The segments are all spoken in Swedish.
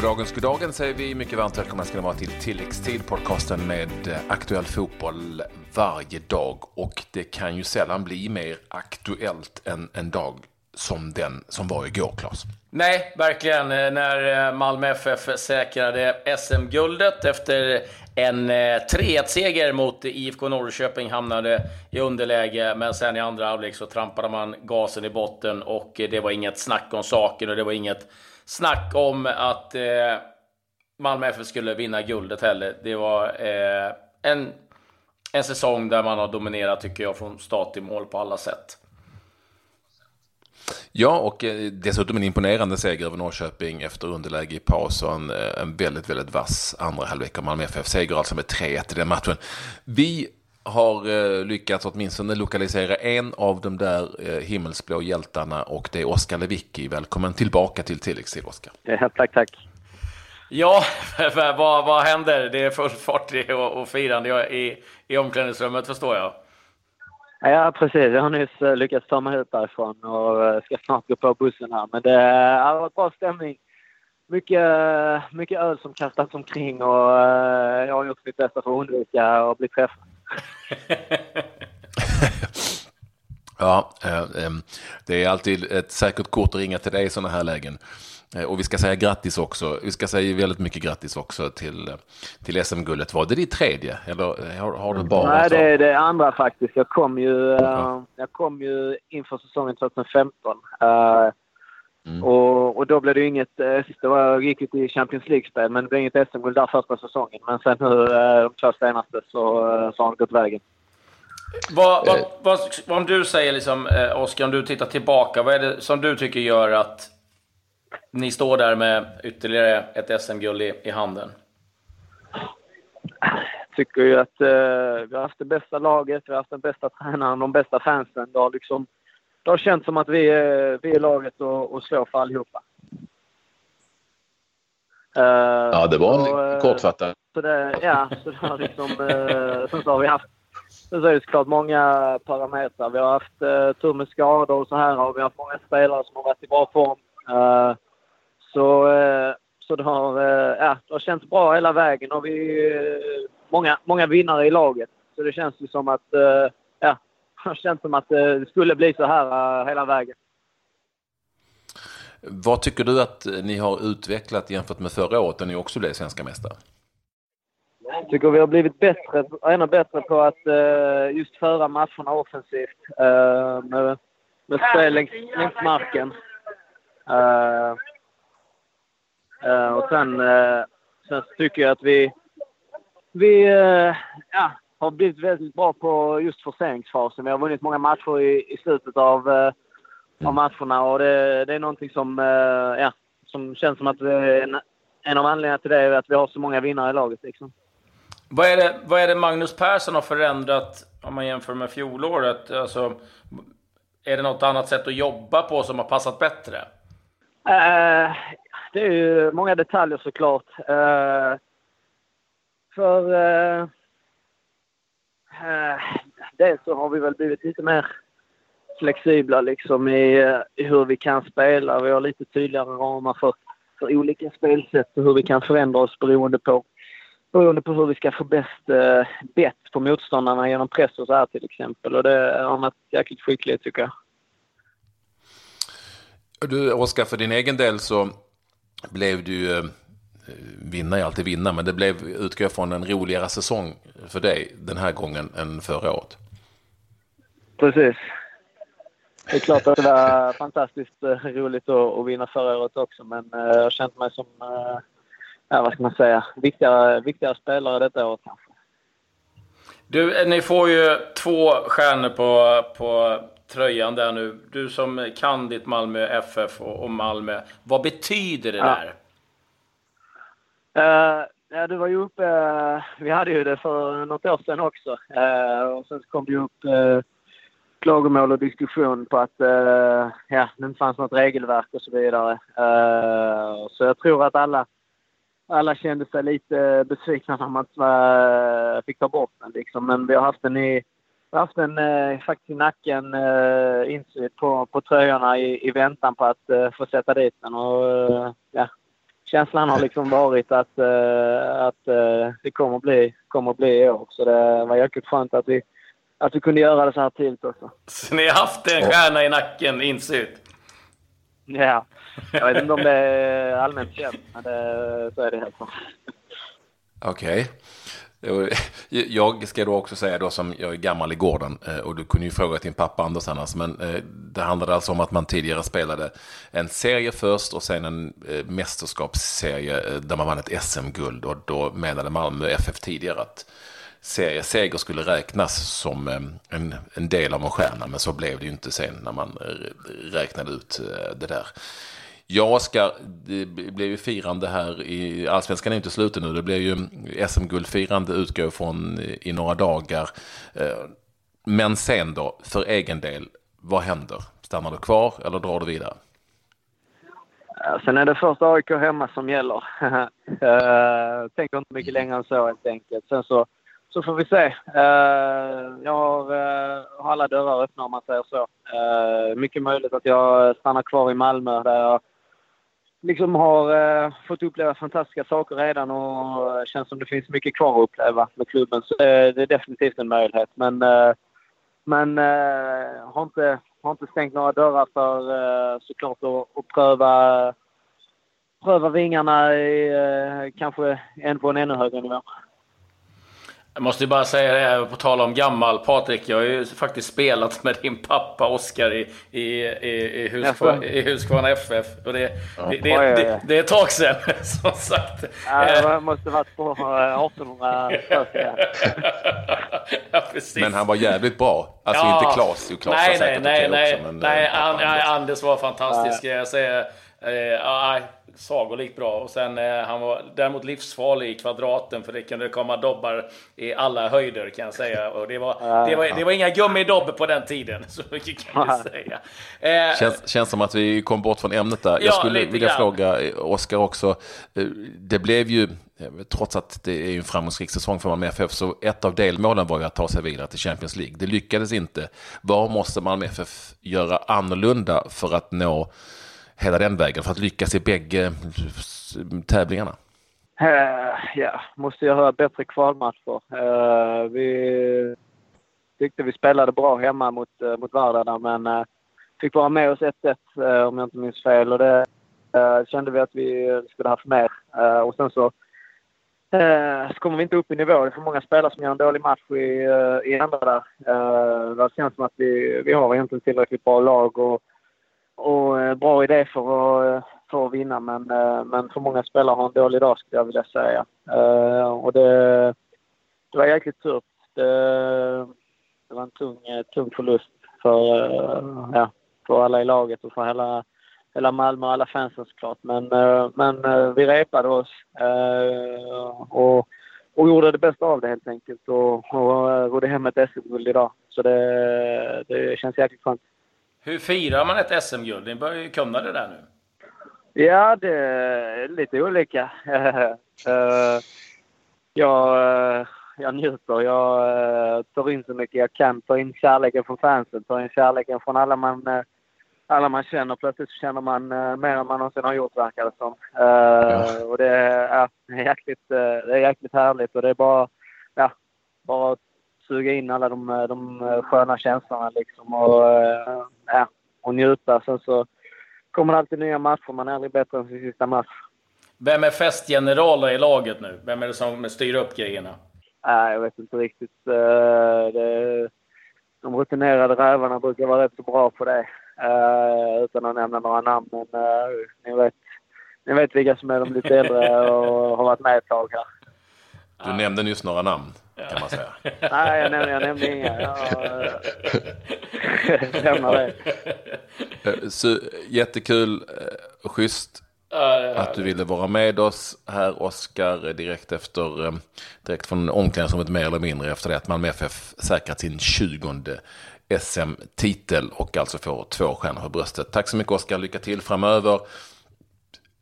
Goddagens, goddagen säger vi. Mycket varmt välkomna ska ni vara till Tilläggstid, podcasten med eh, aktuell fotboll varje dag. Och det kan ju sällan bli mer aktuellt än en dag som den som var igår, Claes. Nej, verkligen. Eh, när eh, Malmö FF säkrade SM-guldet efter en eh, 3-1-seger mot IFK Norrköping hamnade i underläge, men sen i andra halvlek så trampade man gasen i botten och eh, det var inget snack om saken och det var inget snack om att eh, Malmö FF skulle vinna guldet heller. Det var eh, en, en säsong där man har dominerat, tycker jag, från start till mål på alla sätt. Ja, och eh, dessutom en imponerande seger över Norrköping efter underläge i paus och en, eh, en väldigt, väldigt vass andra halvlek av Malmö FF-seger alltså med 3-1 i den matchen. Vi har eh, lyckats åtminstone lokalisera en av de där himmelsblå hjältarna och det är Oskar Lewicki. Välkommen tillbaka till tilläggstid, Oskar. Ja, tack, tack. Ja, vad, vad händer? Det är full fart och, och firande i, i omklädningsrummet, förstår jag. Ja, precis. Jag har nyss eh, lyckats ta mig ut därifrån och eh, ska snart gå på bussen här. Men det eh, har varit bra stämning. Mycket, mycket öl som kastats omkring och jag har gjort mitt bästa för att undvika att bli träffad. ja, eh, det är alltid ett säkert kort att ringa till dig i sådana här lägen. Eh, och vi ska säga grattis också. Vi ska säga väldigt mycket grattis också till, till SM-guldet. Var det ditt tredje? Eller har, har du bara... Nej, det är det andra faktiskt. Jag kom ju, ja. jag kom ju inför säsongen 2015. Mm. Och, och, då blev det inget... Eh, det var, gick ju till Champions League-spel, men det blev inget SM-guld där första säsongen. Men sen nu eh, de två senaste så, eh, så har det gått vägen. Vad, vad, vad, vad, om du säger, liksom, Oskar, om du tittar tillbaka, vad är det som du tycker gör att ni står där med ytterligare ett SM-guld i, i handen? Jag tycker ju att eh, vi har haft det bästa laget, vi har haft den bästa tränaren, de bästa fansen. Det har liksom det har känts som att vi är, vi är laget och, och slår för allihopa. Uh, ja, det var en uh, kortfattad. Så det, ja, så det har liksom... Uh, sen så har vi haft... Det så är det såklart många parametrar. Vi har haft eh, tur med skador och så här och vi har haft många spelare som har varit i bra form. Eh, så, eh, så det har, eh, ja, det har känts bra hela vägen och vi eh, många, många vinnare i laget. Så det känns ju som att eh, ja, det känns som att det skulle bli så här hela vägen. Vad tycker du att ni har utvecklat jämfört med förra året när ni också blev svenska mästare? Tycker vi har blivit bättre, ännu bättre på att uh, just föra matcherna offensivt. Uh, med, med spel längs, längs marken. Uh, och sen, sen tycker jag att vi, vi ja, har blivit väldigt bra på just forceringsfasen. Vi har vunnit många matcher i, i slutet av, av mm. matcherna och det, det är någonting som, ja, som känns som att en, en av anledningarna till det är att vi har så många vinnare i laget. Liksom. Vad, är det, vad är det Magnus Persson har förändrat om man jämför med fjolåret? Alltså, är det något annat sätt att jobba på som har passat bättre? Uh, det är ju många detaljer såklart. Uh, för uh, uh, dels så har vi väl blivit lite mer flexibla liksom i, i hur vi kan spela. Vi har lite tydligare ramar för, för olika spelsätt och hur vi kan förändra oss beroende på, beroende på hur vi ska få bäst eh, bett på motståndarna genom press och så här till exempel. Och det har varit jäkligt skickligt tycker jag. Du Oskar, för din egen del så blev du ju vinna är alltid vinna, men det blev, utgår jag från, en roligare säsong för dig den här gången än förra året. Precis. Det är klart att det var fantastiskt eh, roligt att, vinna förra året också, men eh, jag har känt mig som, eh, ja, vad ska man säga, viktigare, viktigare spelare detta året kanske. Du, ni får ju två stjärnor på, på tröjan där nu. Du som kan ditt Malmö FF och, och Malmö. Vad betyder det ja. där? Uh, ja, du var ju uppe, uh, vi hade ju det för något år sedan också. Uh, och sen kom det ju upp uh, klagomål och diskussion på att ja, det inte fanns något regelverk och så vidare. så jag tror att alla, alla kände sig lite besvikna när man eh, fick ta bort den. Liksom. Men vi har haft den i, vi har haft den eh, faktiskt i nacken eh, insydd på, på tröjorna i, i väntan på att eh, få sätta dit den. Och, ja, känslan har liksom varit att, att det kommer att bli, kommer att bli i år. Så det var jäkligt skönt att vi, att vi kunde göra det så här tidigt också. Så ni har haft en stjärna i nacken insydd? Ja. Jag vet inte om det är allmänt känt, men det, så är det helt Okej. Okay. Jag ska då också säga då som jag är gammal i gården eh, och du kunde ju fråga din pappa Anders annars. Men eh, det handlade alltså om att man tidigare spelade en serie först och sen en eh, mästerskapsserie där man vann ett SM-guld. Och då menade Malmö FF tidigare att serieseger skulle räknas som eh, en, en del av en stjärna. Men så blev det ju inte sen när man eh, räknade ut eh, det där. Ja, Oskar, det blev ju firande här i Allsvenskan är inte slut nu. Det blir ju mm, SM-guldfirande utgår från i några dagar. Men sen då, för egen del, vad händer? Stannar du kvar eller drar du vidare? Sen är det första AIK hemma som gäller. Tänker inte mycket längre än så helt enkelt. Sen så, så får vi se. Eh, jag eh, har, alla dörrar öppna om man säger så. Eh, mycket möjligt att jag stannar kvar i Malmö där jag liksom har eh, fått uppleva fantastiska saker redan och känns som det finns mycket kvar att uppleva med klubben. Så eh, det är definitivt en möjlighet. Men, eh, men har, inte, har inte stängt några dörrar för såklart att, att pröva, pröva vingarna i, eh, kanske en på en ännu högre nivå. Jag måste bara säga det, på tal om gammal Patrik. Jag har ju faktiskt spelat med din pappa Oskar i, i, i, i, Huskvarna, i Huskvarna FF. Och det, ja. det, det, det, det, är ett tag sedan, som sagt. Ja, det måste varit på 1800 ja, Men han var jävligt bra. Alltså ja. inte Klas. Klas nej, nej, nej, nej, också, men, nej, eh, Anders var fantastisk. Jag säger, eh, sagolikt bra. Och sen eh, han var däremot livsfarlig i kvadraten för det kunde komma dobbar i alla höjder kan jag säga. Och det var, det var, det var inga gummidobb på den tiden. Så mycket kan jag säga. Eh, känns, känns som att vi kom bort från ämnet där. Jag ja, skulle vilja grann. fråga eh, Oskar också. Eh, det blev ju Trots att det är en framgångsrik säsong för Malmö FF så ett av delmålen var ju att ta sig vidare till Champions League. Det lyckades inte. Vad måste Malmö FF göra annorlunda för att nå hela den vägen för att lyckas i bägge eh, tävlingarna? Uh, ja, måste göra bättre kvalmatcher. Uh, vi tyckte vi spelade bra hemma mot, uh, mot Vardar men uh, fick vara med oss 1-1 om jag inte minns fel och det kände vi att vi skulle haft mer. och sen så så kommer vi inte upp i nivå. Det är för många spelare som gör en dålig match i, i andra där. Det känns som att vi, vi har egentligen tillräckligt bra lag och och eh, bra idé för att, eh, för att vinna. Men, eh, men för många spelare har en dålig dag skulle jag vilja säga. Och det, det var jäkligt tufft. Det, det var en tung, tung förlust för, ja, för alla i laget och för hela, hela Malmö och alla fansen såklart. Men, men vi repade oss och, och gjorde det bästa av det helt enkelt och, och rodde hem ett SM-guld idag. Så det, det känns jäkligt skönt. Hur firar man ett SM-guld? Ni börjar ju kunna det där nu. Ja, det är lite olika. Eh, jag, eh, jag njuter. Jag eh, tar in så mycket jag kan. Tar in kärleken från fansen, tar in kärleken från alla man, alla man känner. Plötsligt känner man mer än man någonsin har gjort, verkar det som. Ja. Och det är, jäkligt, det är jäkligt härligt och det är bara, ja, bara suga in alla de, de sköna känslorna liksom och, ja, och njuta. Sen så kommer det alltid nya matcher. Man är aldrig bättre än sin sista match. Vem är festgeneral i laget nu? Vem är det som styr upp grejerna? Nej, jag vet inte riktigt. Eh, det, de rutinerade rävarna brukar vara rätt så bra på det. Eh, utan att nämna några namn. Men eh, ni vet, ni vet vilka som är de lite äldre och har varit med ett tag här. Du nämnde nyss några namn kan man säga. Nej, jag nämnde, jag nämnde inga. Jag lämnar det. Eh, så, jättekul, eh, schysst att du ville vara med oss här, Oskar, direkt efter, eh, direkt från omklädningsrummet mer eller mindre efter det att Malmö FF säkrat sin 20 SM-titel och alltså får två stjärnor på bröstet. Tack så mycket Oskar, lycka till framöver.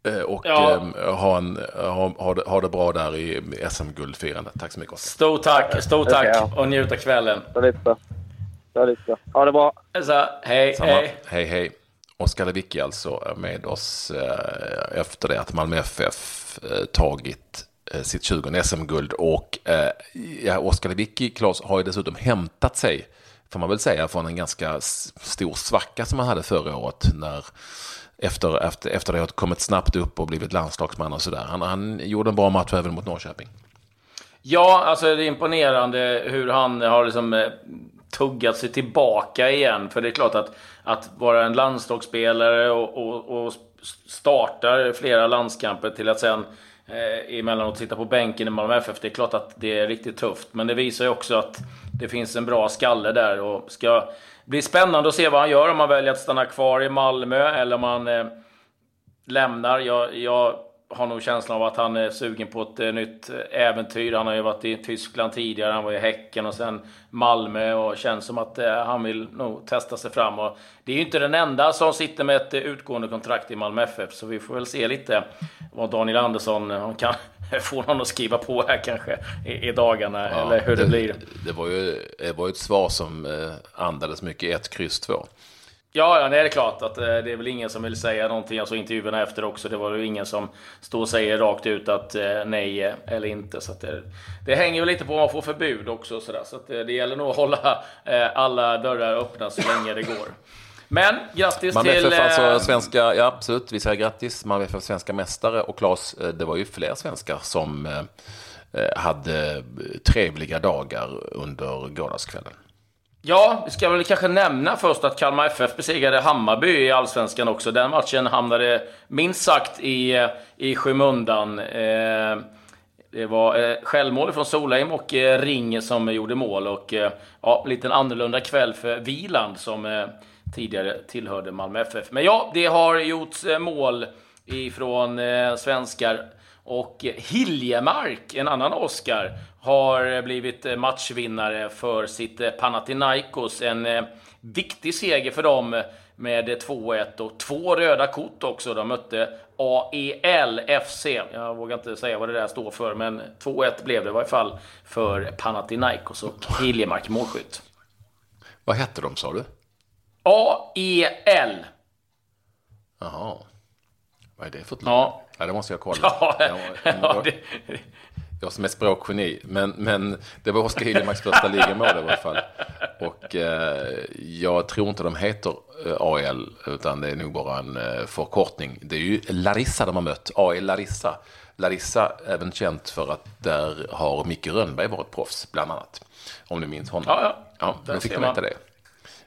Eh, och ja. eh, ha, en, ha, ha, det, ha det bra där i SM-guldfirandet. Tack så mycket Oskar. Stort tack, stort tack och njut av kvällen. Ha det bra. Så, hej, Samma. hej. Hej, hej. Oskar Lewicki alltså med oss eh, efter det att Malmö FF eh, tagit eh, sitt 20 SM-guld. Och eh, ja, Oskar Lewicki, Claes, har ju dessutom hämtat sig, får man väl säga, från en ganska stor svacka som han hade förra året. När, efter, efter, efter det har kommit snabbt upp och blivit landslagsman och sådär. Han, han gjorde en bra match även mot Norrköping. Ja, alltså det är imponerande hur han har liksom eh, tuggat sig tillbaka igen. För det är klart att, att vara en landslagsspelare och, och, och startar flera landskamper till att sen eh, emellanåt sitta på bänken i Malmö FF. Det är klart att det är riktigt tufft. Men det visar ju också att det finns en bra skalle där. Och ska bli spännande att se vad han gör om han väljer att stanna kvar i Malmö eller om han eh, lämnar. Jag, jag har nog känslan av att han är sugen på ett eh, nytt äventyr. Han har ju varit i Tyskland tidigare, han var i Häcken och sen Malmö och känns som att eh, han vill nog testa sig fram. Och det är ju inte den enda som sitter med ett utgående kontrakt i Malmö FF, så vi får väl se lite vad Daniel Andersson kan få någon att skriva på här kanske i, i dagarna, ja, eller hur det, det, blir. Det var ju det var ett svar som eh, andades mycket 1, kryss 2. Ja, ja, det är klart att eh, det är väl ingen som vill säga någonting. Alltså intervjuerna efter också. Det var ju ingen som står och säger rakt ut att eh, nej eh, eller inte. Så det, det, hänger väl lite på om man får förbud också. Så, så det, det gäller nog att hålla alla dörrar öppna så länge det går. Men grattis Malmö till... FF alltså svenska, ja absolut, vi säger grattis. Malmö FF svenska mästare. Och Claes, det var ju fler svenskar som hade trevliga dagar under gårdagskvällen. Ja, vi ska väl kanske nämna först att Kalmar FF besegrade Hammarby i Allsvenskan också. Den matchen hamnade minst sagt i, i skymundan. Eh, det var eh, självmål från Solheim och eh, Ring som gjorde mål. Och eh, ja, en liten annorlunda kväll för Viland som eh, tidigare tillhörde Malmö FF. Men ja, det har gjorts eh, mål ifrån svenskar. Och Hiljemark, en annan Oscar, har blivit matchvinnare för sitt Panathinaikos. En eh, viktig seger för dem med 2-1 och två röda kort också. De mötte AEL FC. Jag vågar inte säga vad det där står för, men 2-1 blev det i varje fall för Panathinaikos och Hiljemark målskytt. Vad hette de sa du? AEL. Jaha. Vad är det för ett lag? Ja. Ja, det måste jag kolla. Ja, jag, ja, det jag som är språkgeni. Men, men det var Oskar Hiljemarks första ligamål i alla fall. Och eh, jag tror inte de heter eh, AL, utan det är nog bara en eh, förkortning. Det är ju Larissa de har mött, AL Larissa. Larissa, även känt för att där har Micke Rönnberg varit proffs, bland annat. Om du minns honom. Ja, ja. ja då fick de veta det. Eh,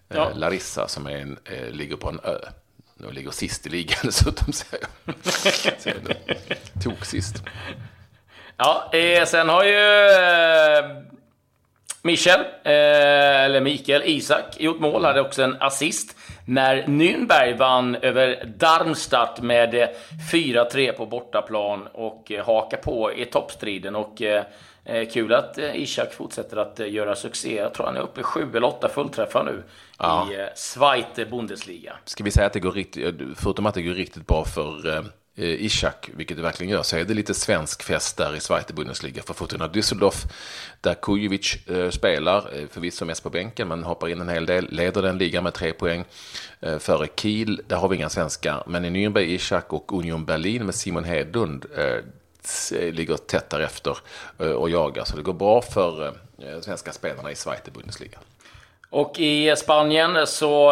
ja. Larissa som är en, eh, ligger på en ö. Nu ligger sist i ligan dessutom, säger jag. Tok sist. Ja, eh, sen har ju eh, Michel, eh, eller Mikael Isak, gjort mål. Hade också en assist när Nürnberg vann över Darmstadt med eh, 4-3 på bortaplan och eh, haka på i toppstriden. Och eh, kul att eh, Isak fortsätter att göra succé. Jag tror han är uppe i 7 eller 8 fullträffar nu ja. i Zweite Bundesliga. Ska vi säga att det går riktigt, förutom att det går riktigt bra för Eh, Ishak, vilket det verkligen gör, så är det lite svensk fest där i Zweite Bundesliga för Fortuna Düsseldorf, där Kujovic eh, spelar, eh, förvisso mest på bänken, men hoppar in en hel del, leder den ligan med tre poäng eh, före Kiel, där har vi inga svenskar, men i Nürnberg, Ishak och Union Berlin med Simon Hedlund eh, Eh, ligger tätt därefter eh, och jagar, så det går bra för eh, svenska spelarna i Zweite Bundesliga. Och i Spanien så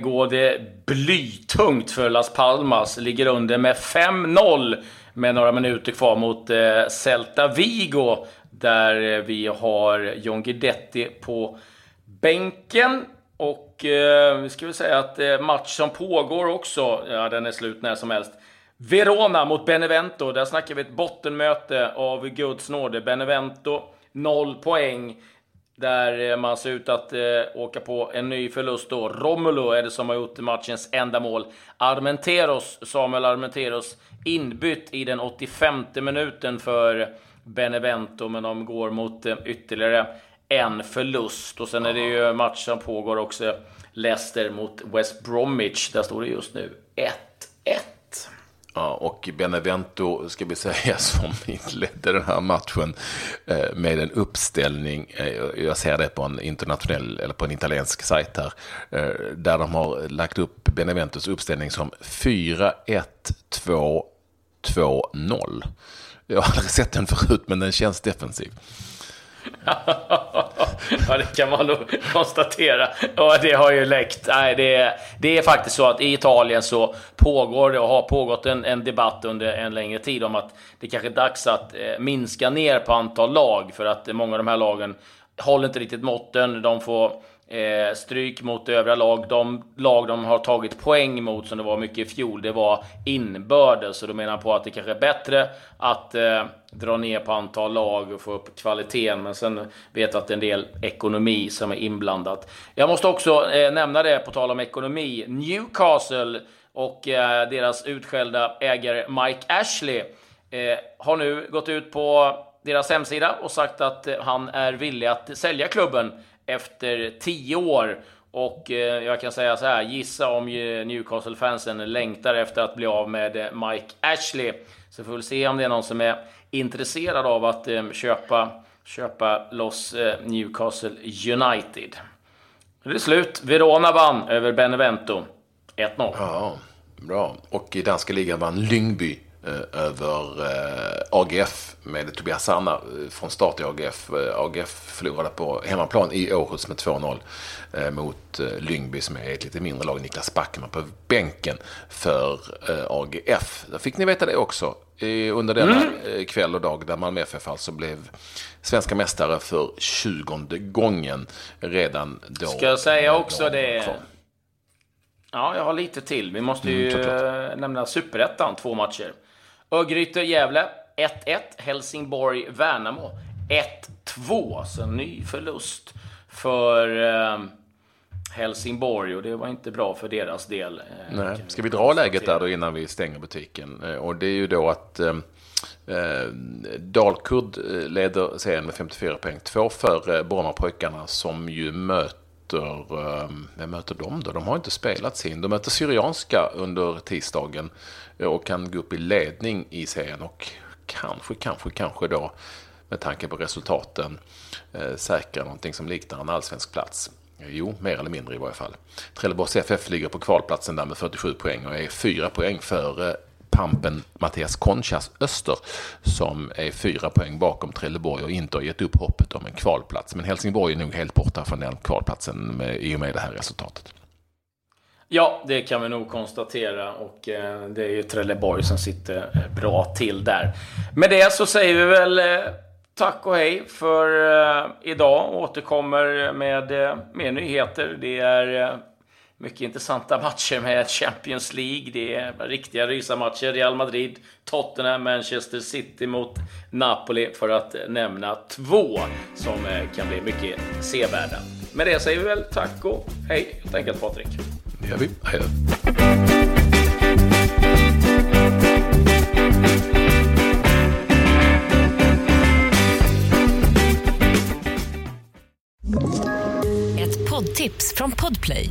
går det blytungt för Las Palmas. Ligger under med 5-0 med några minuter kvar mot Celta Vigo. Där vi har John Guidetti på bänken. Och eh, vi ska väl säga att match som pågår också, ja den är slut när som helst. Verona mot Benevento. Där snackar vi ett bottenmöte av Guds nåde. Benevento 0 poäng. Där eh, man ser ut att eh, åka på en ny förlust då. Romulo är det som har gjort matchens enda mål. Armenteros, Samuel Armenteros, inbytt i den 85 minuten för Benevento, men de går mot eh, ytterligare en förlust. Och sen är det ju match som pågår också. Leicester mot West Bromwich. Där står det just nu 1-1. Ja, och Benevento, ska vi säga, som inledde den här matchen eh, med en uppställning, eh, jag ser det på en internationell, eller på en italiensk sajt här, eh, där de har lagt upp Beneventos uppställning som 4-1-2-2-0. Jag har aldrig sett den förut, men den känns defensiv ja, det kan man nog konstatera. Ja, det har ju läckt. Nej, det, är, det är faktiskt så att i Italien så pågår det och har pågått en, en debatt under en längre tid om att det kanske är dags att eh, minska ner på antal lag för att många av de här lagen håller inte riktigt måtten. De får eh, stryk mot övriga lag. De lag de har tagit poäng mot, som det var mycket i fjol, det var inbördes. Så då menar han på att det kanske är bättre att eh, dra ner på antal lag och få upp kvaliteten. Men sen vet jag att det är en del ekonomi som är inblandat. Jag måste också eh, nämna det, på tal om ekonomi. Newcastle och eh, deras utskällda ägare Mike Ashley eh, har nu gått ut på deras hemsida och sagt att eh, han är villig att sälja klubben efter tio år. Och eh, jag kan säga så här, gissa om Newcastle-fansen längtar efter att bli av med eh, Mike Ashley. Så får vi se om det är någon som är intresserad av att eh, köpa, köpa loss Newcastle United. Det är slut. Verona vann över Benevento. 1-0. Ja, bra. Och i danska ligan vann Lyngby över eh, AGF med Tobias Sanna eh, från start i AGF. AGF förlorade på hemmaplan i Århus med 2-0 mot Lyngby som är ett lite mindre lag. Niklas Backman på bänken för AGF. Då fick ni veta det också under denna mm. kväll och dag där Malmö FF alltså blev svenska mästare för 20 gången redan då. Ska jag säga också det? Kvar. Ja, jag har lite till. Vi måste ju mm, nämna Superettan, två matcher. Örgryte-Gävle 1-1. Helsingborg-Värnamo 1-2. Så en ny förlust för eh, Helsingborg och det var inte bra för deras del. Eh, Nej. Ska vi dra läget där då innan vi stänger butiken? Eh, och det är ju då att eh, eh Dalkurd leder serien med 54 poäng. Två för eh, Brommapojkarna som ju möter Ehm, vem möter de då? De har inte spelat sin. De möter Syrianska under tisdagen och kan gå upp i ledning i serien och kanske, kanske, kanske då med tanke på resultaten eh, säkra någonting som liknar en allsvensk plats. Jo, mer eller mindre i varje fall. Trelleborgs FF ligger på kvalplatsen där med 47 poäng och är fyra poäng före Pampen Mattias Conchas Öster som är fyra poäng bakom Trelleborg och inte har gett upp hoppet om en kvalplats. Men Helsingborg är nog helt borta från den kvalplatsen med, i och med det här resultatet. Ja, det kan vi nog konstatera och eh, det är ju Trelleborg som sitter eh, bra till där. Med det så säger vi väl eh, tack och hej för eh, idag. Återkommer med eh, mer nyheter. Det är mycket intressanta matcher med Champions League. Det är riktiga rysarmatcher. Real Madrid, Tottenham, Manchester City mot Napoli för att nämna två som kan bli mycket sevärda. Med det säger vi väl tack och hej helt enkelt Patrik. Det gör vi. Hej då. Ett poddtips från Podplay.